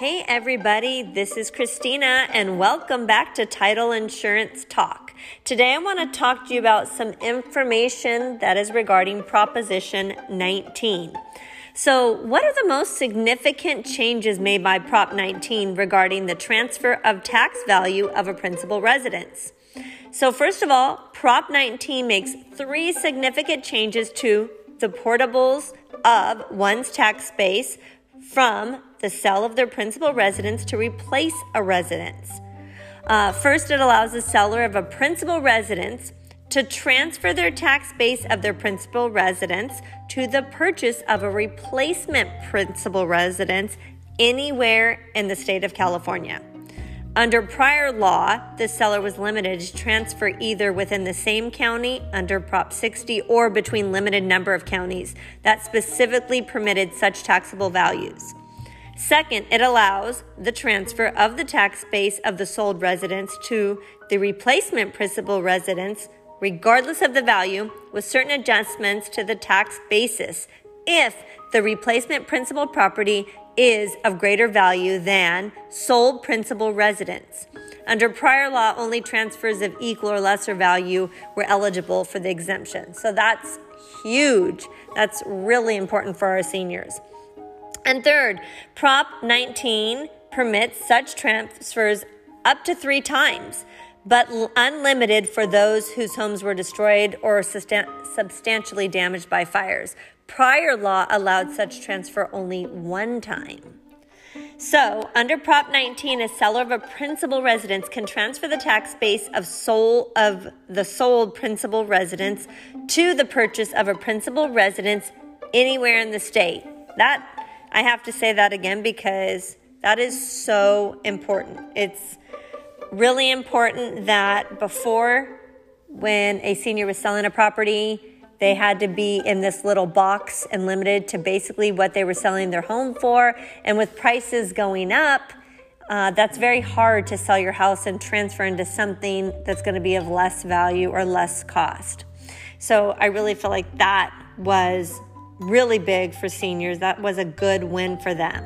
Hey, everybody, this is Christina, and welcome back to Title Insurance Talk. Today, I want to talk to you about some information that is regarding Proposition 19. So, what are the most significant changes made by Prop 19 regarding the transfer of tax value of a principal residence? So, first of all, Prop 19 makes three significant changes to the portables of one's tax base from the sale of their principal residence to replace a residence. Uh, first, it allows the seller of a principal residence to transfer their tax base of their principal residence to the purchase of a replacement principal residence anywhere in the state of California. Under prior law, the seller was limited to transfer either within the same county under Prop 60 or between limited number of counties that specifically permitted such taxable values. Second, it allows the transfer of the tax base of the sold residence to the replacement principal residence, regardless of the value, with certain adjustments to the tax basis if the replacement principal property is of greater value than sold principal residence. Under prior law, only transfers of equal or lesser value were eligible for the exemption. So that's huge. That's really important for our seniors. And third, Prop 19 permits such transfers up to three times, but unlimited for those whose homes were destroyed or substantially damaged by fires. Prior law allowed such transfer only one time. So, under Prop 19, a seller of a principal residence can transfer the tax base of soul of the sold principal residence to the purchase of a principal residence anywhere in the state. That I have to say that again because that is so important. It's really important that before, when a senior was selling a property, they had to be in this little box and limited to basically what they were selling their home for. And with prices going up, uh, that's very hard to sell your house and transfer into something that's going to be of less value or less cost. So I really feel like that was really big for seniors. That was a good win for them.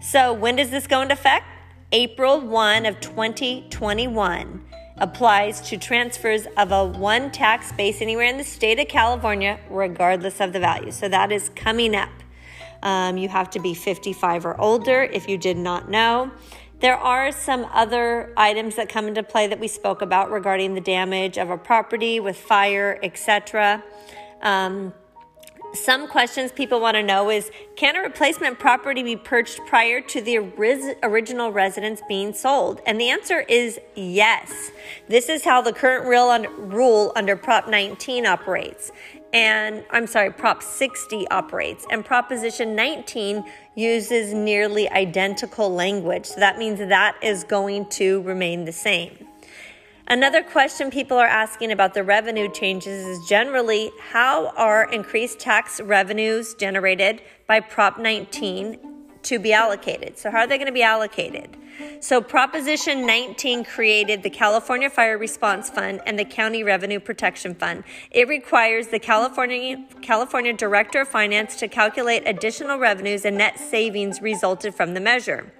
So, when does this go into effect? April 1 of 2021 applies to transfers of a one tax base anywhere in the state of California, regardless of the value. So, that is coming up. Um, you have to be 55 or older if you did not know. There are some other items that come into play that we spoke about regarding the damage of a property with fire, etc. Um, some questions people want to know is can a replacement property be purchased prior to the original residence being sold? And the answer is yes. This is how the current rule under Prop 19 operates. And I'm sorry, Prop 60 operates. And Proposition 19 uses nearly identical language. So that means that is going to remain the same. Another question people are asking about the revenue changes is generally how are increased tax revenues generated by Prop 19 to be allocated? So, how are they going to be allocated? So, Proposition 19 created the California Fire Response Fund and the County Revenue Protection Fund. It requires the California, California Director of Finance to calculate additional revenues and net savings resulted from the measure.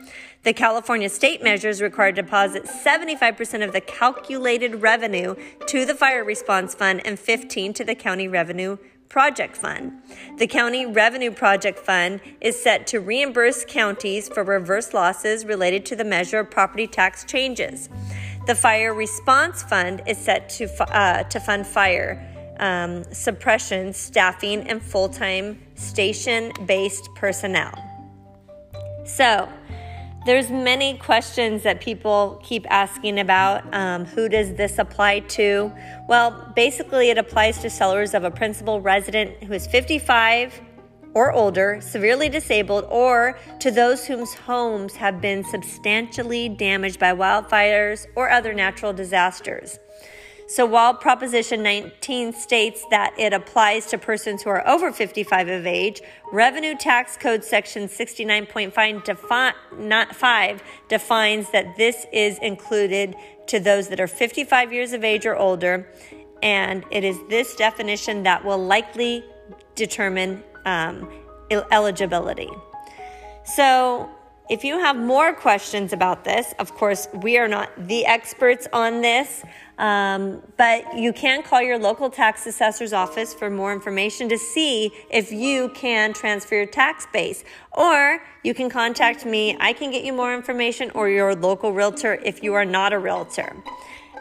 The California state measures require deposit 75% of the calculated revenue to the Fire Response Fund and 15 to the County Revenue Project Fund. The County Revenue Project Fund is set to reimburse counties for reverse losses related to the measure of property tax changes. The Fire Response Fund is set to, uh, to fund fire um, suppression, staffing, and full time station based personnel. So, there's many questions that people keep asking about. Um, who does this apply to? Well, basically, it applies to sellers of a principal resident who is 55 or older, severely disabled, or to those whose homes have been substantially damaged by wildfires or other natural disasters. So while Proposition 19 states that it applies to persons who are over 55 of age, Revenue Tax Code Section 69.5 defines that this is included to those that are 55 years of age or older, and it is this definition that will likely determine um, eligibility. So If you have more questions about this, of course, we are not the experts on this, um, but you can call your local tax assessor's office for more information to see if you can transfer your tax base. Or you can contact me. I can get you more information or your local realtor if you are not a realtor.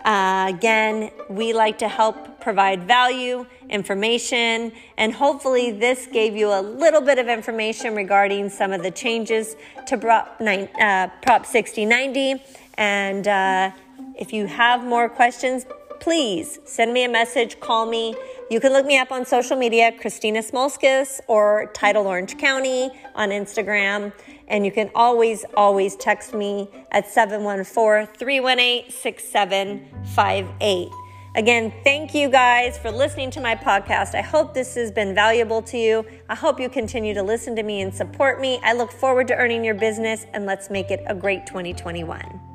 Uh, again, we like to help provide value, information, and hopefully this gave you a little bit of information regarding some of the changes to Prop, nine, uh, Prop 6090. And uh, if you have more questions, please send me a message, call me. You can look me up on social media, Christina Smolskis or Title Orange County on Instagram. And you can always, always text me at 714 318 6758. Again, thank you guys for listening to my podcast. I hope this has been valuable to you. I hope you continue to listen to me and support me. I look forward to earning your business, and let's make it a great 2021.